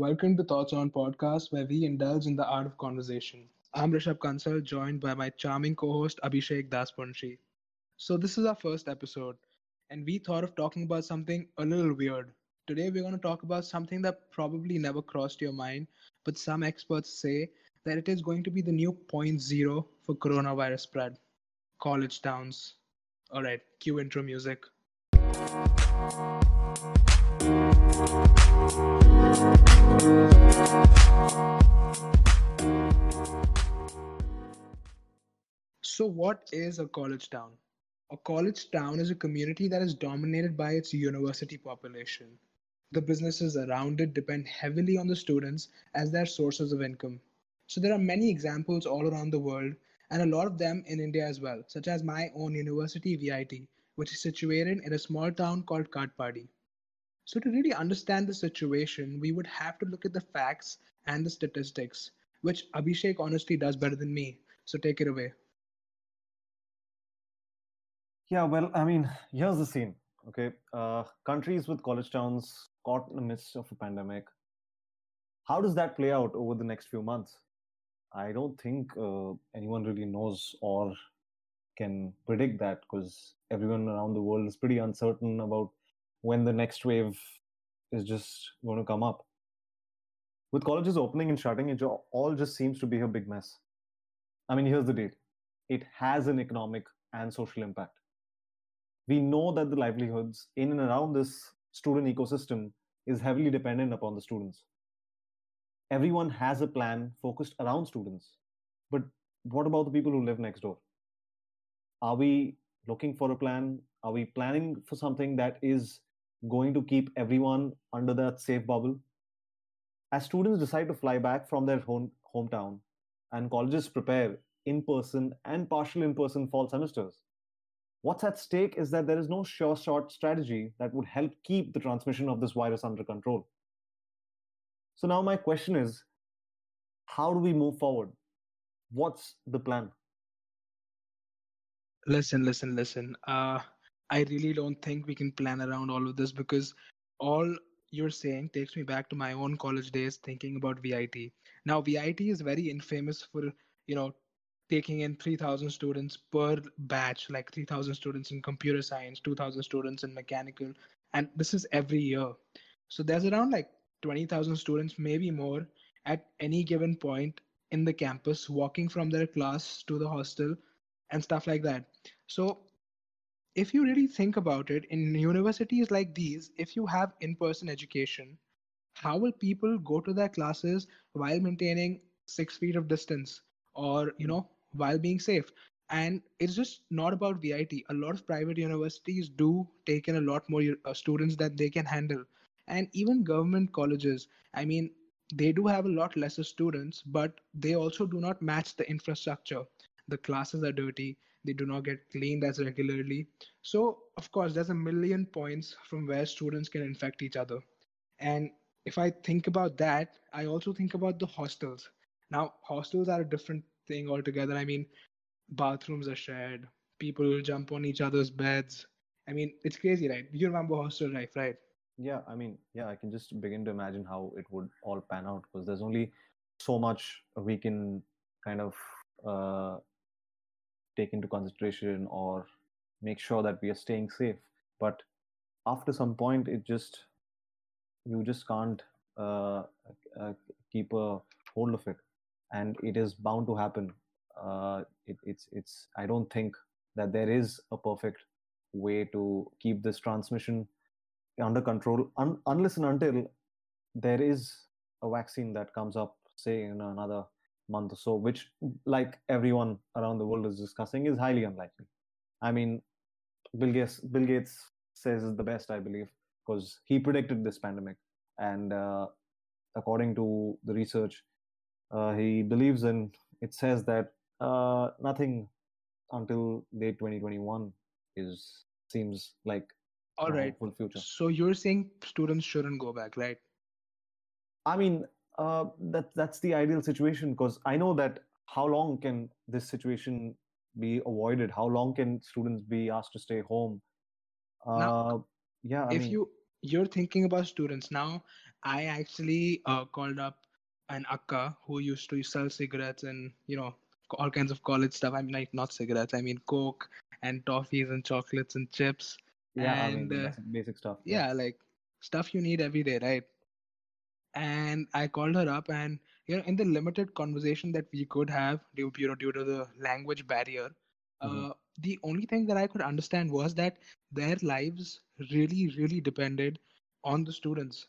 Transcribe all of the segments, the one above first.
Welcome to Thoughts On podcast, where we indulge in the art of conversation. I'm Rishabh Kansal, joined by my charming co-host Abhishek Daspunshi. So this is our first episode, and we thought of talking about something a little weird. Today we're going to talk about something that probably never crossed your mind, but some experts say that it is going to be the new point zero for coronavirus spread. College towns. All right, cue intro music. So, what is a college town? A college town is a community that is dominated by its university population. The businesses around it depend heavily on the students as their sources of income. So, there are many examples all around the world, and a lot of them in India as well, such as my own university, VIT, which is situated in a small town called Katpadi. So, to really understand the situation, we would have to look at the facts and the statistics, which Abhishek honestly does better than me. So, take it away. Yeah, well, I mean, here's the scene. Okay, uh, countries with college towns caught in the midst of a pandemic. How does that play out over the next few months? I don't think uh, anyone really knows or can predict that because everyone around the world is pretty uncertain about when the next wave is just going to come up. With colleges opening and shutting, it all just seems to be a big mess. I mean, here's the deal it has an economic and social impact. We know that the livelihoods in and around this student ecosystem is heavily dependent upon the students. Everyone has a plan focused around students. But what about the people who live next door? Are we looking for a plan? Are we planning for something that is going to keep everyone under that safe bubble? As students decide to fly back from their home, hometown and colleges prepare in person and partial in person fall semesters, what's at stake is that there is no sure shot strategy that would help keep the transmission of this virus under control. So, now my question is how do we move forward? What's the plan? Listen, listen, listen. Uh, I really don't think we can plan around all of this because all you're saying takes me back to my own college days thinking about VIT. Now, VIT is very infamous for, you know, taking in 3000 students per batch, like 3000 students in computer science, 2000 students in mechanical, and this is every year. So there's around like 20,000 students, maybe more, at any given point in the campus, walking from their class to the hostel and stuff like that. So if you really think about it, in universities like these, if you have in person education, how will people go to their classes while maintaining six feet of distance or, you know, while being safe? And it's just not about VIT. A lot of private universities do take in a lot more uh, students that they can handle. And even government colleges, I mean, they do have a lot lesser students, but they also do not match the infrastructure. The classes are dirty they do not get cleaned as regularly. So of course there's a million points from where students can infect each other. And if i think about that i also think about the hostels. Now hostels are a different thing altogether. I mean bathrooms are shared. People jump on each other's beds. I mean it's crazy right? You remember hostel life right? Yeah i mean yeah i can just begin to imagine how it would all pan out because there's only so much we can kind of uh, take into consideration or make sure that we are staying safe. But after some point it just you just can't uh, uh, keep a hold of it. And it is bound to happen. Uh, it, it's it's i don't think that there is a perfect way to keep this transmission under control. Un- unless and until there is a vaccine that comes up say in another month or so, which, like everyone around the world is discussing, is highly unlikely. I mean, Bill Gates, Bill Gates says is the best, I believe, because he predicted this pandemic, and uh, according to the research, uh, he believes in. It says that uh, nothing until late 2021 is seems like all right full future. So you're saying students shouldn't go back, right? I mean, uh, that that's the ideal situation because I know that how long can this situation be avoided? How long can students be asked to stay home? Uh, now, yeah. I if mean, you you're thinking about students now. I actually uh, called up an akka who used to sell cigarettes and you know all kinds of college stuff. I mean, like not cigarettes. I mean coke and toffees and chocolates and chips. Yeah, I mean uh, basic, basic stuff. Yeah. yeah, like stuff you need every day, right? And I called her up, and you know, in the limited conversation that we could have due, you know, due to the language barrier, Mhm. uh, the only thing that I could understand was that their lives really, really depended on the students.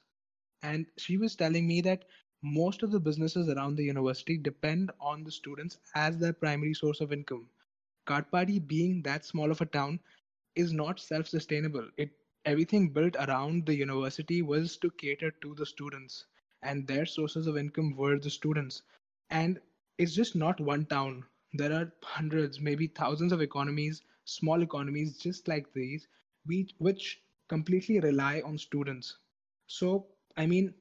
And she was telling me that most of the businesses around the university depend on the students as their primary source of income. Katpadi being that small of a town is not self-sustainable. It everything built around the university was to cater to the students, and their sources of income were the students. And it's just not one town. There are hundreds, maybe thousands of economies, small economies just like these, which completely rely on students. So, I mean,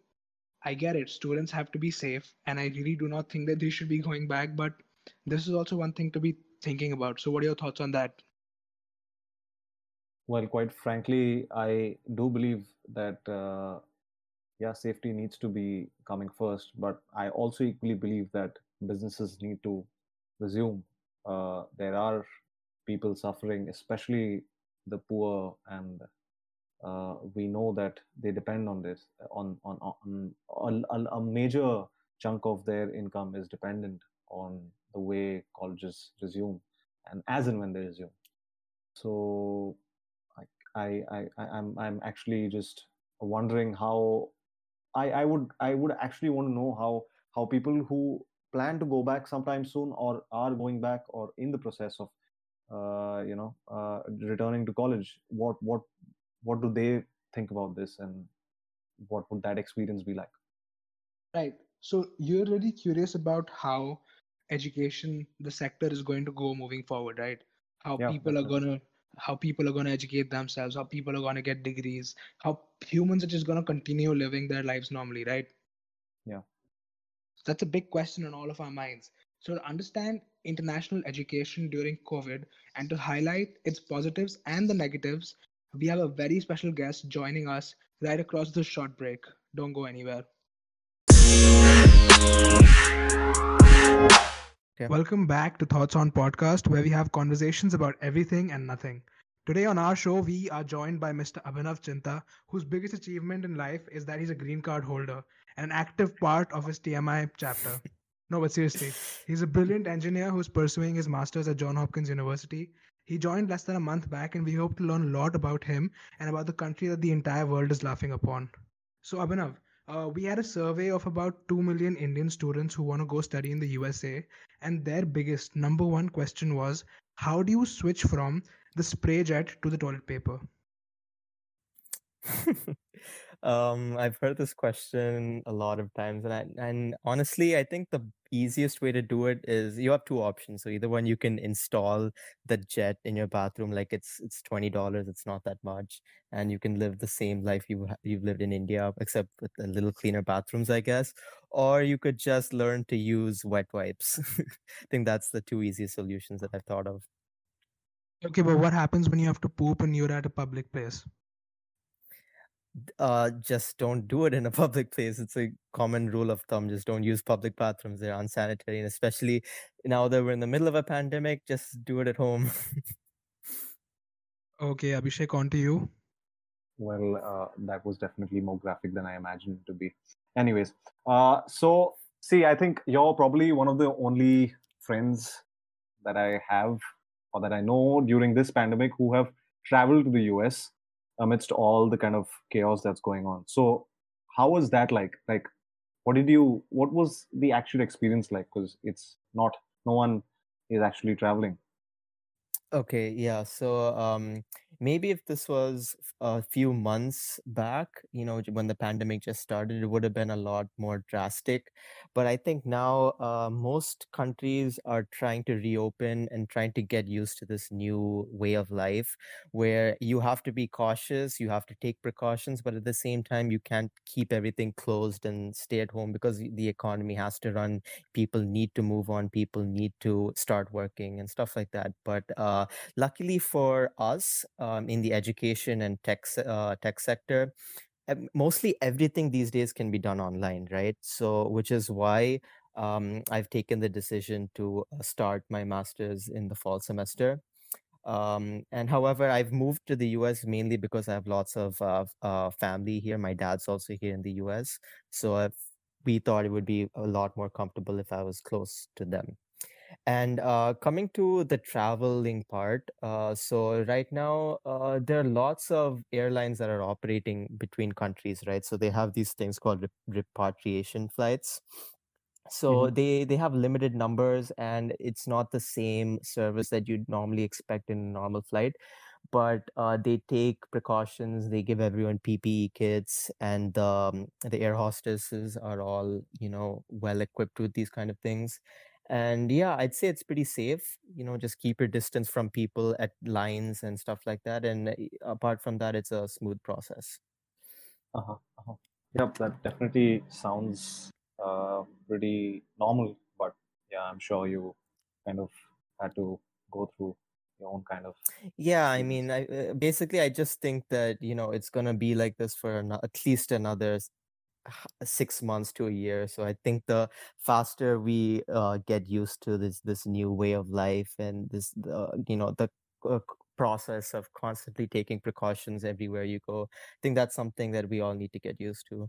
I get it. Students have to be safe, and I really do not think that they should be going back. But this is also one thing to be thinking about. So, what are your thoughts on that? Well, quite frankly, I do believe that uh, yeah, safety needs to be coming first, but I also equally believe that businesses need to resume. Uh, there are people suffering, especially the poor, and uh, we know that they depend on this. On on on a, a, a major chunk of their income is dependent on the way colleges resume, and as and when they resume. So I, I, I I'm I'm actually just wondering how I, I would I would actually want to know how how people who plan to go back sometime soon or are going back or in the process of uh, you know uh, returning to college what what what do they think about this and what would that experience be like Right. So you're really curious about how education, the sector is going to go moving forward, right? How yeah people are gonna how people are gonna educate themselves, how people are gonna get degrees, how humans are just gonna continue living their lives normally, right? yeah That's a big question on all of our minds. So to understand international education during COVID and to highlight its positives and the negatives, we have a very special guest joining us right across the short break. Don't go anywhere. Okay. Welcome back to Thoughts on Podcast, where we have conversations about everything and nothing. Today on our show, we are joined by Mr. Abhinav Chinta, whose biggest achievement in life is that he's a green card holder and an active part of his TMI chapter. No, but seriously, he's a brilliant engineer who's pursuing his master's at Johns Hopkins University. He joined less than a month back, and we hope to learn a lot about him and about the country that the entire world is laughing upon. So, Abhinav, uh, we had a survey of about 2 million Indian students who want to go study in the USA, and their biggest number one question was how do you switch from the spray jet to the toilet paper? um, I've heard this question a lot of times, and I, and honestly, I think the easiest way to do it is you have two options. So either one, you can install the jet in your bathroom, like it's it's twenty dollars. It's not that much, and you can live the same life you you've lived in India, except with a little cleaner bathrooms, I guess. Or you could just learn to use wet wipes. I think that's the two easiest solutions that I've thought of. Okay, but what happens when you have to poop and you're at a public place? Uh just don't do it in a public place. It's a common rule of thumb just don't use public bathrooms. They're unsanitary and especially now that we're in the middle of a pandemic just do it at home. Okay, Abhishek, on to you. well uh, that was definitely more graphic than i imagined it to be. Anyways uh, so see i think you're probably one of the only friends that i have or that i know during this pandemic who have traveled to the us amidst all the kind of chaos that's going on. So how was that like? Like what did you what was the actual experience like? Because it's not no one is actually traveling. Okay, yeah. So um maybe if this was a few months back, you know, when the pandemic just started, it would have been a lot more drastic. But I think now uh, most countries are trying to reopen and trying to get used to this new way of life where you have to be cautious, you have to take precautions, but at the same time, you can't keep everything closed and stay at home because the economy has to run people need to move on people need to start working and stuff like that but uh, luckily for us um, in the education and tech uh, tech sector, mostly everything these days can be done online, right? So, which is why um, I've taken the decision to uh, start my master's in the fall semester. Um, and however, I've moved to the US mainly because I have lots of uh, uh, family here. My dad's also here in the US. So I've, we thought it would be a lot more comfortable if I was close to them. And uh, coming to the traveling part, uh, so right now uh, there are lots of airlines that are operating between countries, right? So they have these things called repatriation flights. So mm-hmm. they they have limited numbers, and it's not the same service that you'd normally expect in a normal flight but uh, they take precautions they give everyone ppe kits and um, the air hostesses are all you know well equipped with these kind of things and yeah i'd say it's pretty safe you know just keep your distance from people at lines and stuff like that and eh, apart from that it's a smooth process uh-huh, uh-huh. yep that definitely sounds uh, pretty normal but yeah i'm sure you kind of had to go through your own kind of yeah i mean I, uh, basically i just think that you know it's gonna be like this for an- at least another six months to a year so i think the faster we uh, get used to this this new way of life and this uh, you know the uh, process of constantly taking precautions everywhere you go i think that's something that we all need to get used to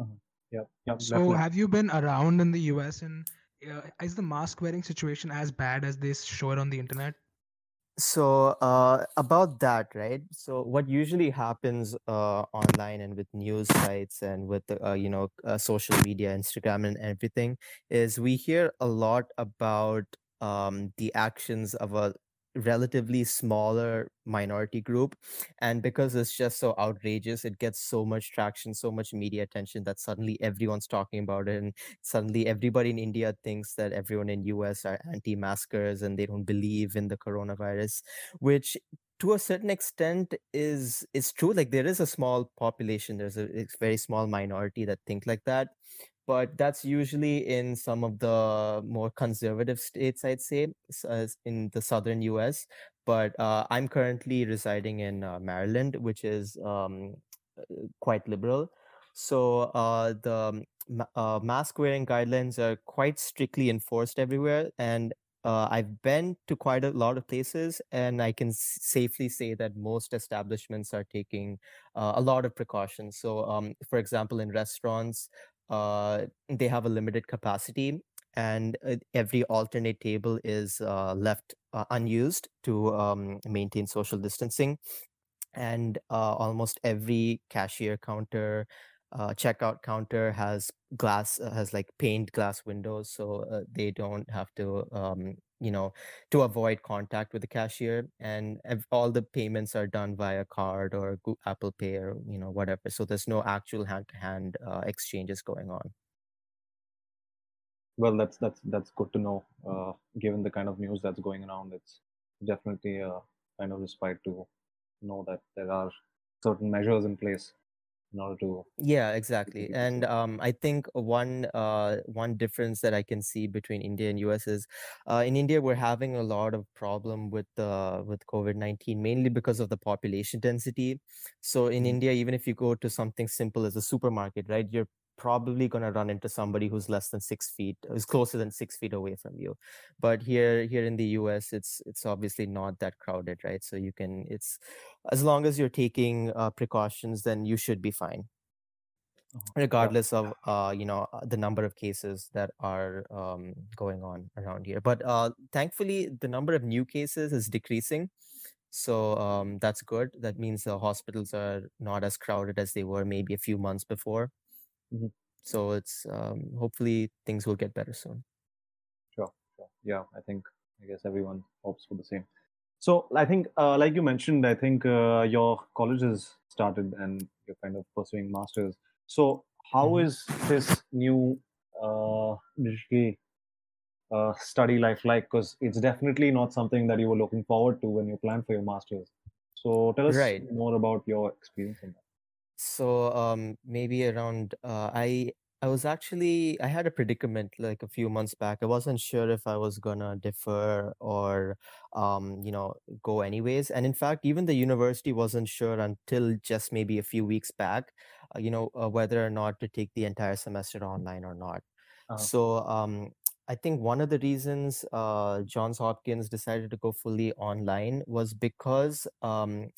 uh-huh. yep, yep so definitely. have you been around in the us and uh, is the mask wearing situation as bad as they show it on the internet so uh, about that right? So what usually happens uh, online and with news sites and with uh, you know uh, social media instagram and everything is we hear a lot about um, the actions of a relatively smaller minority group and because it's just so outrageous it gets so much traction so much media attention that suddenly everyone's talking about it and suddenly everybody in india thinks that everyone in us are anti-maskers and they don't believe in the coronavirus which to a certain extent is is true. Like there is a small population there's a very small minority that think like that but that's usually in some of the more conservative states, I'd say, in the southern US. But uh, I'm currently residing in uh, Maryland, which is um, uh, quite liberal. So uh, the uh, mask wearing guidelines are quite strictly enforced everywhere. And uh, I've been to quite a lot of places, and I can safely say that most establishments are taking uh, a lot of precautions. So, um, for example, in restaurants, uh, they have a limited capacity and uh, every alternate table is uh, left uh, unused to um, maintain social distancing. And uh, almost every cashier counter uh, checkout counter has glass has like paint glass windows so they don't have to um, you know to avoid contact with the cashier and all the payments are done via card or apple pay or you know whatever so there's no actual hand to hand exchanges going on. Well that's that's that's good to know uh, given the kind of news that's going around it's definitely a kind of respite to know that there are certain measures in place in order to yeah exactly and um, i think one uh, one difference that i can see between india and us is uh, in india we're having a lot of problem with uh, with covid-19 mainly because of the population density so in mm-hmm. india even if you go to something simple as a supermarket right you're probably going to run into somebody who's less than six feet who's closer than six feet away from you. But here here in the us it's it's obviously not that crowded right? So you can it's as long as you're taking uh, precautions then you should be fine. Uh-huh. regardless of uh, you know uh, the number of cases that are um, going on around here. But uh, thankfully the number of new cases is decreasing. So um, that's good. That means the hospitals are not as crowded as they were maybe a few months before Mm-hmm. So it's um, hopefully things will get better soon. Sure, sure. Yeah, I think I guess everyone hopes for the same. So I think, uh, like you mentioned, I think uh, your college has started and you're kind of pursuing masters. So how mm-hmm. is this new uh, digital uh, study life like? Because it's definitely not something that you were looking forward to when you planned for your masters. So tell us right. more about your experience in that so um, maybe around uh, i I was actually I had a predicament like a few months back. I wasn't sure if I was gonna defer or um, you know, go anyways. And in fact, even the university wasn't sure until just maybe a few weeks back, uh, you know, uh, whether or not to take the entire semester online or not. Uh-huh. So um, I think one of the reasons uh, Johns Hopkins decided to go fully online was because um,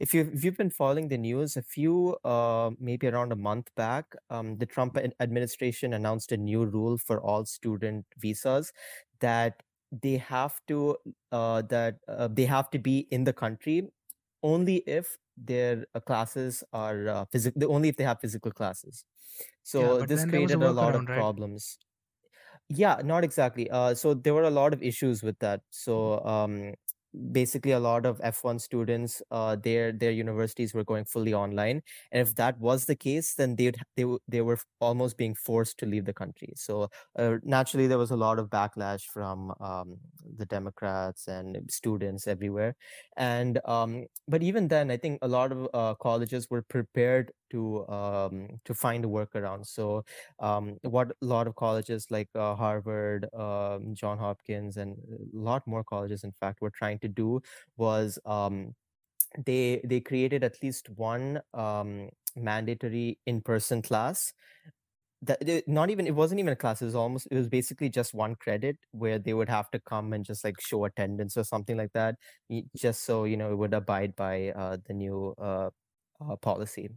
if you if you've been following the news, a few uh, maybe around a month back, um, the Trump administration announced a new rule for all student visas that they have to uh, that uh, they have to be in the country only if their uh, classes are uh, physical only if they have physical classes so but this was a created a lot of right? problems yeah, not exactly. Uh, so there were a lot of issues with that. So um, basically, a lot of F1 students, uh, their their universities were going fully online, and if that was the case, then they'd they they were almost being forced to leave the country. So uh, naturally, there was a lot of backlash from um, the Democrats and students everywhere. And um, but even then, I think a lot of uh, colleges were prepared to um, to find a workaround. So um, what a lot of colleges like uh, Harvard, um, John Hopkins, and a lot more colleges, in fact, were trying to do was um, they they created at least one um, mandatory in-person class. That not even it wasn't even a class it was almost it was basically just one credit where they would have to come and just like show attendance or something like that just so you know it would abide by uh, the new uh, uh, policy.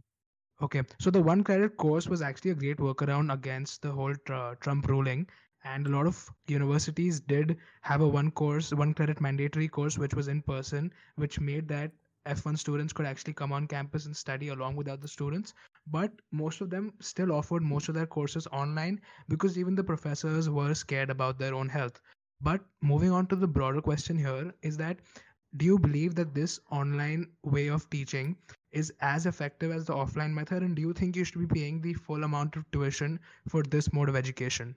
Okay, so the one credit course was actually a great workaround against the whole tr- Trump ruling, and a lot of universities did have a one course, one credit mandatory course, which was in person, which made that F1 students could actually come on campus and study along with other students. But most of them still offered most of their courses online because even the professors were scared about their own health. But moving on to the broader question here is that do you believe that this online way of teaching is as effective as the offline method and do you think you should be paying the full amount of tuition for this mode of education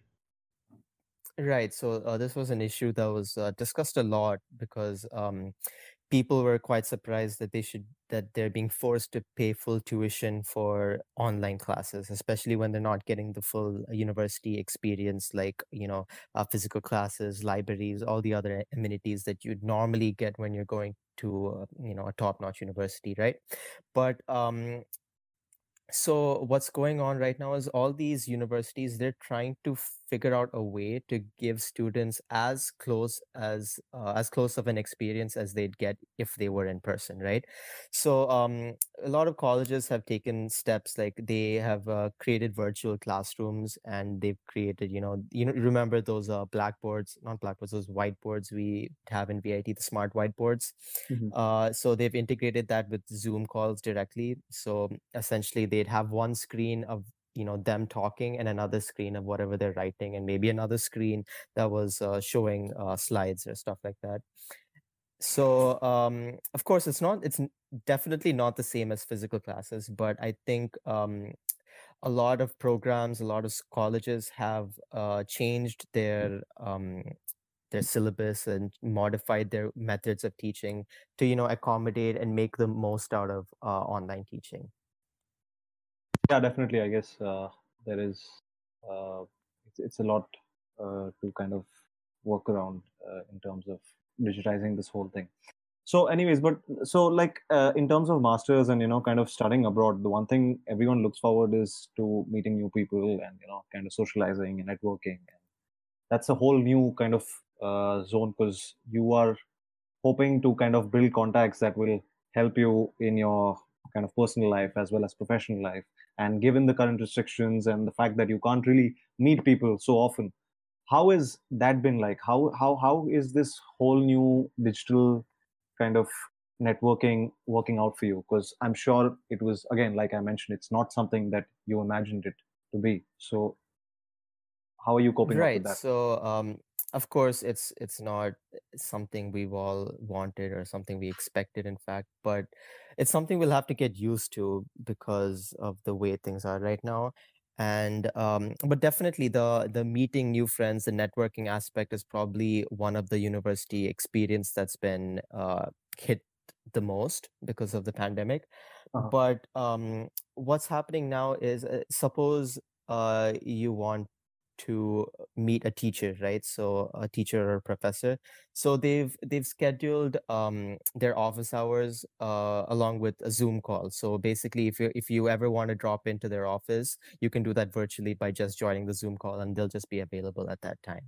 Right. So uh, this was an issue that was uh, discussed a lot because um, people were quite surprised that they should that they're being forced to pay full tuition for online classes, especially when they're not getting the full university experience, like you know, uh, physical classes, libraries, all the other amenities that you'd normally get when you're going to uh, you know a top-notch university, right? But um, so what's going on right now is all these universities they're trying to figure out a way to give students as close as uh, as close of an experience as they'd get if they were in person right? So um, a lot of colleges have taken steps like they have uh, created virtual classrooms and they've created you know you know remember those uh, blackboards not blackboards those whiteboards we have in vit the smart whiteboards? Mhm. uh, so they've integrated that with zoom calls directly. So essentially they'd have one screen of you know them talking and another screen of whatever they're writing and maybe another screen that was uh, showing uh, slides or stuff like that. So um, of course it's not it's definitely not the same as physical classes but i think um, a lot of programs a lot of colleges have uh, changed their um, their syllabus and modified their methods of teaching to you know accommodate and make the most out of uh, online teaching yeah definitely. I guess uh, there is uh, it's, it's a lot uh, to kind of work around in terms of digitizing this whole thing. So anyways but so like uh, in terms of masters and you know kind of studying abroad the one thing everyone looks forward is to meeting new people and you know kind of socializing and networking. And that's a whole new kind of uh, zone because you are hoping to kind of build contacts that will help you in your kind of personal life as well as professional life and given the current restrictions and the fact that you can't really meet people so often how has that been like? How how how is this whole new digital kind of networking working out for you? Because i'm sure it was again like i mentioned it's not something that you imagined it to be. So how are you coping right. that? So um of course it's it's not something we've all wanted or something we expected in fact but it's something we'll have to get used to because of the way things are right now and um but definitely the the meeting new friends the networking aspect is probably one of the university experience that's been uh hit the most because of the pandemic Uh-huh. but um what's happening now is uh, suppose uh, you want to meet a teacher right? So a teacher or professor. So they've they've scheduled um, their office hours uh, along with a zoom call. So basically if you if you ever want to drop into their office you can do that virtually by just joining the zoom call and they'll just be available at that time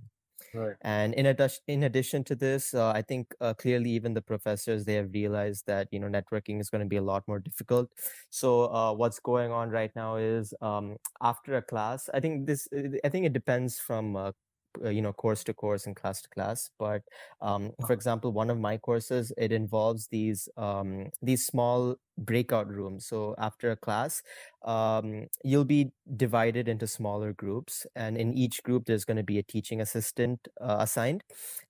Right. and in addition, in addition to this, uh, I think uh, clearly even the professors they have realized that you know networking is going to be a lot more difficult. So uh, what's going on right now is um, after a class, I think this, I think it depends from uh, you know course to course and class to class but um, for example one of my courses it involves these um, these small breakout rooms. So after a class um, you'll be divided into smaller groups and in each group there's going to be a teaching assistant uh, assigned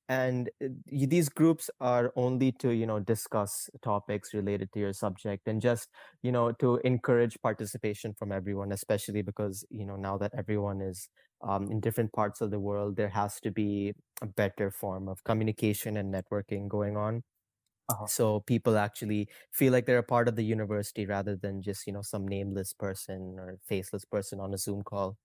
and uh, these groups are only to you know discuss topics related to your subject and just you know to encourage participation from everyone especially because you know now that everyone is um, in different parts of the world, there has to be a better form of communication and networking going on. Uh-huh. So people actually feel like they're a part of the university rather than just you know some nameless person or faceless person on a Zoom call.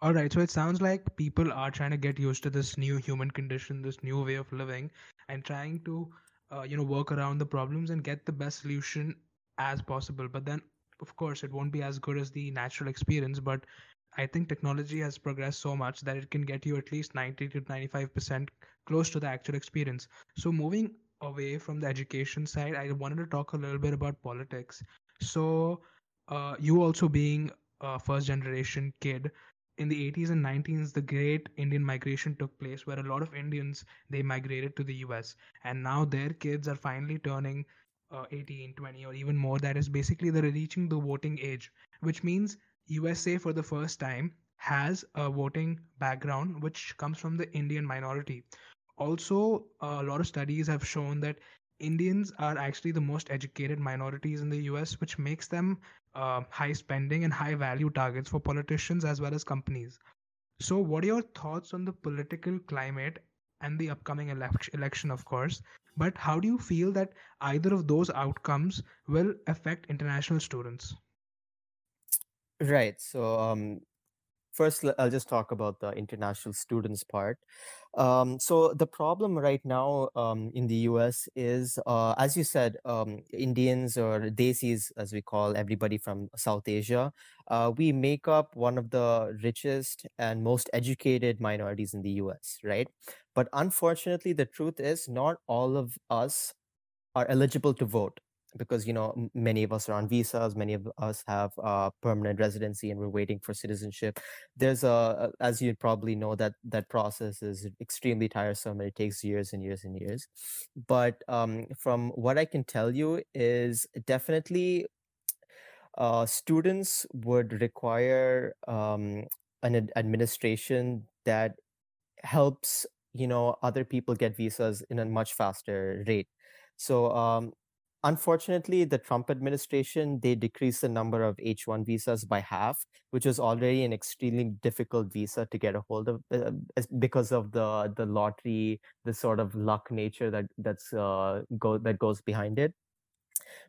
All right, so it sounds like people are trying to get used to this new human condition, this new way of living, and trying to, uh, you know, work around the problems and get the best solution as possible. But then, of course, it won't be as good as the natural experience. But I think technology has progressed so much that it can get you at least 90 to 95% close to the actual experience. So, moving away from the education side, I wanted to talk a little bit about politics. So, uh, you also being a first generation kid, in the 80s and 90s the great indian migration took place where a lot of indians they migrated to the us and now their kids are finally turning uh, 18 20 or even more that is basically they're reaching the voting age which means USA for the first time has a voting background which comes from the Indian minority. Also, a lot of studies have shown that Indians are actually the most educated minorities in the US, which makes them uh, high spending and high value targets for politicians as well as companies. So, what are your thoughts on the political climate and the upcoming election, of course? But how do you feel that either of those outcomes will affect international students? Right. So, um, first, I'll just talk about the international students part. Um, so, the problem right now um, in the US is, uh, as you said, um, Indians or Desis, as we call everybody from South Asia, uh, we make up one of the richest and most educated minorities in the US, right? But unfortunately, the truth is, not all of us are eligible to vote because you know many of us are on visas many of us have uh, permanent residency and we're waiting for citizenship. There's a as you probably know that that process is extremely tiresome and it takes years and years and years. But um, from what i can tell you is definitely uh, students would require um, an ad- administration that helps you know other people get visas in a much faster rate. So um, unfortunately the trump administration they decreased the number of h1 visas by half which was already an extremely difficult visa to get a hold of uh, because of the the lottery the sort of luck nature that that's uh, go that goes behind it.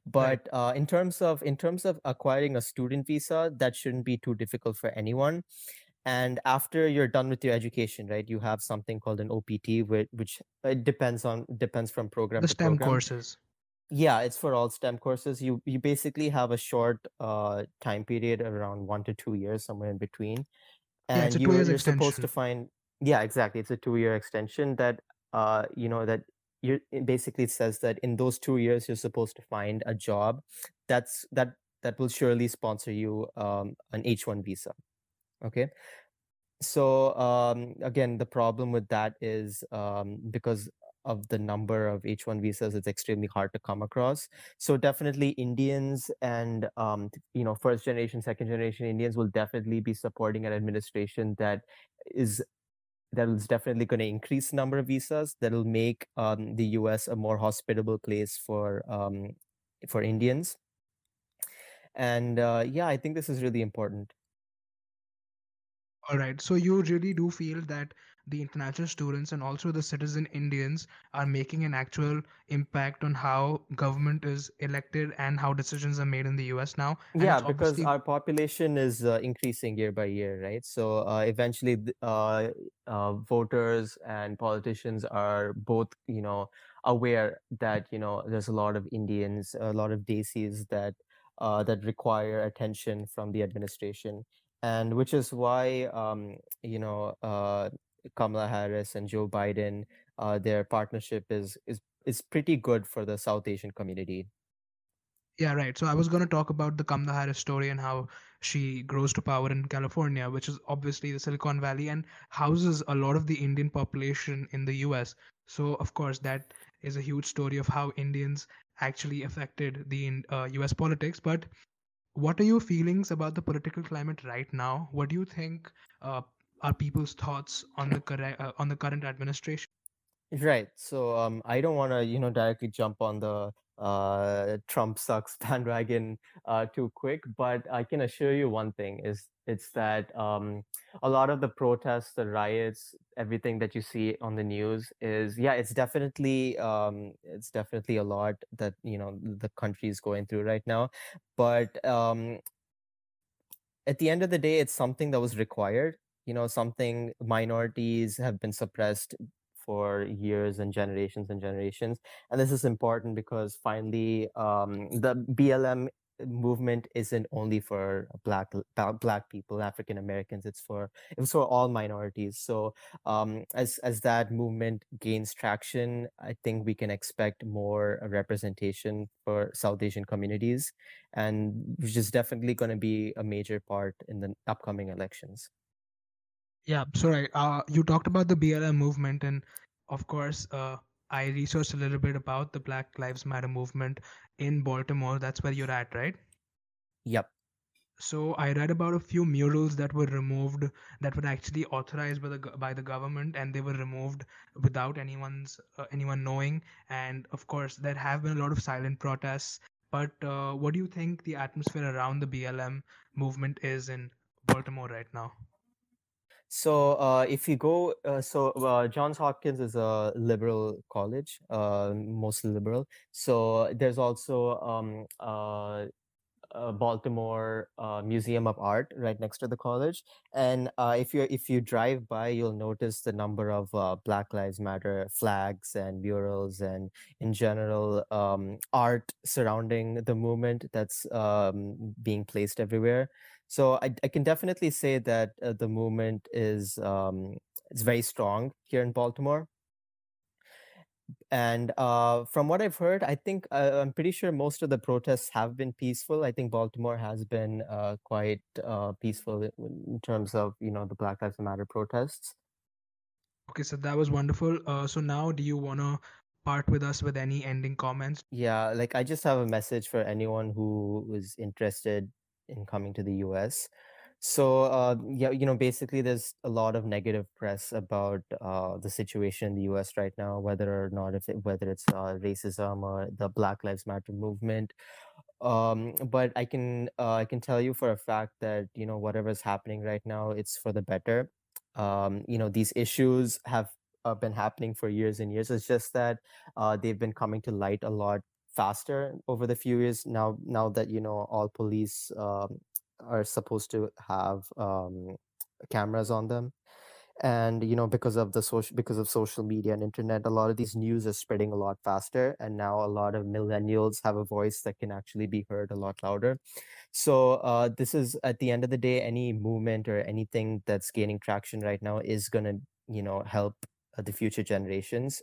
But uh, in terms of in terms of acquiring a student visa that shouldn't be too difficult for anyone. And after you're done with your education right you have something called an opt which, which it depends on depends from program the stem program. courses yeah it's for all stem courses. You you basically have a short uh time period around one to two years somewhere in between and yeah, you, you're supposed to find yeah exactly it's a two year extension that uh you know that you basically says that in those two years you're supposed to find a job that's that that will surely sponsor you um an h1 visa okay? So um again the problem with that is um because of the number of H1 visas, it's extremely hard to come across. So definitely Indians and um, you know first generation, second generation Indians will definitely be supporting an administration that is that is definitely going to increase the number of visas. That will make um, the U.S. a more hospitable place for um, for Indians. And uh, yeah, I think this is really important. All right. So you really do feel that the international students and also the citizen Indians are making an actual impact on how government is elected and how decisions are made in the US now. And yeah because obviously our population is uh, increasing year by year right so uh, eventually uh, uh, voters and politicians are both you know aware that you know there's a lot of indians a lot of desis that uh, that require attention from the administration and which is why um, you know uh, kamala harris and joe biden uh, their partnership is is is pretty good for the south asian community Yeah, right. So I was going to talk about the Kamala Harris story and how she grows to power in California, which is obviously the Silicon Valley and houses a lot of the Indian population in the US. So, of course, that is a huge story of how Indians actually affected the uh, US politics. But what are your feelings about the political climate right now? What do you think uh, are people's thoughts on the correct uh, on the current administration? Right. So um, I don't want to, you know, directly jump on the uh, Trump sucks bandwagon uh, too quick, but I can assure you one thing is it's that um, a lot of the protests, the riots, everything that you see on the news is, yeah, it's definitely um, it's definitely a lot that you know the country is going through right now, but um, at the end of the day, it's something that was required. You know, something minorities have been suppressed for years and generations and generations. And this is important because finally, um, the BLM movement isn't only for black black people african americans it's for it's for all minorities so um as as that movement gains traction i think we can expect more representation for south asian communities and which is definitely going to be a major part in the upcoming elections Yeah, so right. Uh, you talked about the BLM movement, and of course, uh, I researched a little bit about the Black Lives Matter movement in Baltimore. That's where you're at, right? yep So I read about a few murals that were removed that were actually authorized by the by the government, and they were removed without anyone's uh, anyone knowing. And of course, there have been a lot of silent protests. But uh, what do you think the atmosphere around the BLM movement is in Baltimore right now? So uh, if you go, uh, so uh, Johns Hopkins is a liberal college, uh, mostly liberal. So there's also um, uh, Baltimore uh, Museum of Art right next to the college, and uh, if you if you drive by, you'll notice the number of uh, Black Lives Matter flags and murals, and in general um, art surrounding the movement that's um, being placed everywhere. So I, I can definitely say that uh, the movement is um, it's very strong here in Baltimore and uh, from what I've heard, I think uh, I'm pretty sure most of the protests have been peaceful. I think Baltimore has been uh, quite uh, peaceful in, in terms of you know the Black Lives Matter protests. Okay, so that was wonderful. Uh, so now, do you want to part with us with any ending comments? Yeah, like I just have a message for anyone who is interested in coming to the US. So uh, yeah, you know, basically, there's a lot of negative press about uh, the situation in the U.S. right now, whether or not if it, whether it's uh, racism or the Black Lives Matter movement. Um, but I can uh, I can tell you for a fact that you know whatever's happening right now, it's for the better. Um, you know, these issues have uh, been happening for years and years. It's just that uh, they've been coming to light a lot faster over the few years now. Now that you know all police um, are supposed to have um, cameras on them and you know because of the social because of social media and internet a lot of these news is spreading a lot faster and now a lot of millennials have a voice that can actually be heard a lot louder so uh, this is at the end of the day any movement or anything that's gaining traction right now is going to you know help uh, the future generations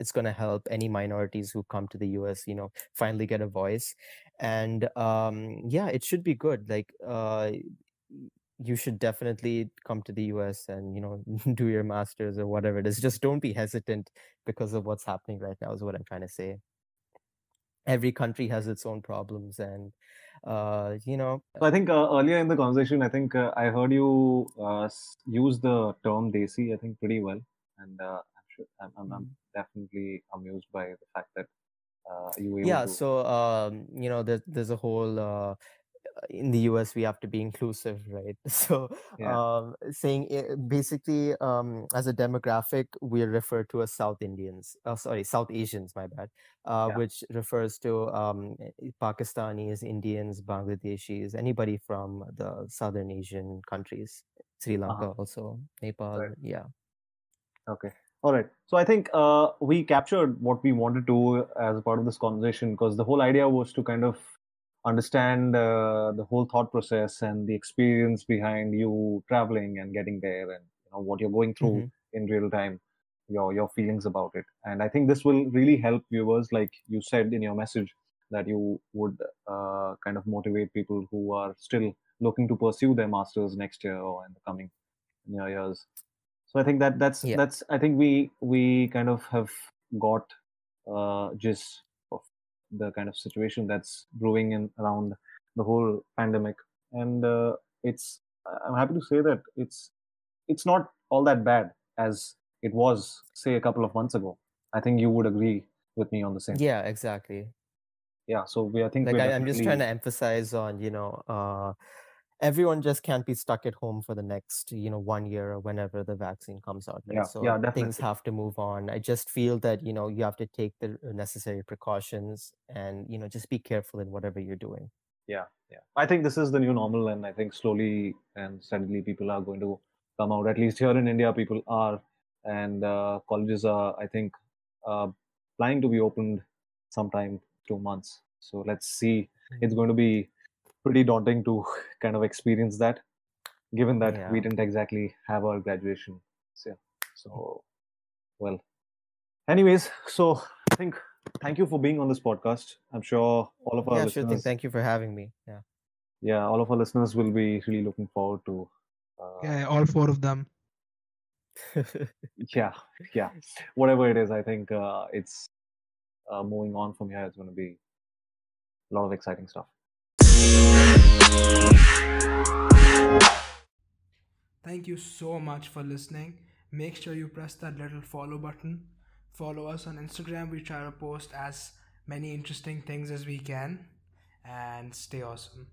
it's going to help any minorities who come to the us you know finally get a voice. And um yeah it should be good like uh you should definitely come to the us and you know do your masters or whatever it is. Just don't be hesitant because of what's happening right now is what i'm trying to say. Every country has its own problems and uh you know I think uh, earlier in the conversation, I think uh, I heard you uh, use the term "desi." I think pretty well, and uh, I'm, I'm, I'm, I'm definitely amused by the fact that uh, you were yeah to. so um you know there's there's a whole uh in the us we have to be inclusive right so Yeah. um saying i- basically um as a demographic we refer to as south indians oh sorry south asians my bad uh Yeah. which refers to um pakistanis indians bangladeshis anybody from the southern asian countries sri lanka also nepal Right. yeah Okay. All right. So I think uh, we captured what we wanted to as part of this conversation because the whole idea was to kind of understand uh, the whole thought process and the experience behind you traveling and getting there and you know what you're going through Mhm. in real time your your feelings about it and i think this will really help viewers like you said in your message that you would uh, kind of motivate people who are still looking to pursue their masters next year or in the coming near years so i think that that's Yeah. that's i think we we kind of have got uh just of the kind of situation that's brewing in around the whole pandemic. And uh, it's i'm happy to say that it's it's not all that bad as it was say a couple of months ago. I think you would agree with me on the same. Yeah exactly. Yeah so we i think like I, i'm just trying to emphasize on you know uh everyone just can't be stuck at home for the next you know one year or whenever the vaccine comes out right? Yeah, so yeah, things have to move on. I just feel that you know you have to take the necessary precautions and you know just be careful in whatever you're doing. Yeah yeah. I think this is the new normal and i think slowly and steadily people are going to come out. At least here in india people are. And uh, colleges are i think uh, planning to be opened sometime two months. So let's see. It's going to be pretty daunting to kind of experience that given that we didn't exactly have our graduation so, so well anyways so i think thank you for being on this podcast i'm sure all of our yeah listeners sure thing thank you for having me yeah yeah, all of our listeners will be really looking forward to. Uh, Yeah, all four of them. yeah, yeah, whatever it is, I think uh, it's uh, moving on from here. It's going to be a lot of exciting stuff. Thank you so much for listening. Make sure you press that little follow button. Follow us on Instagram. We try to post as many interesting things as we can. And stay awesome.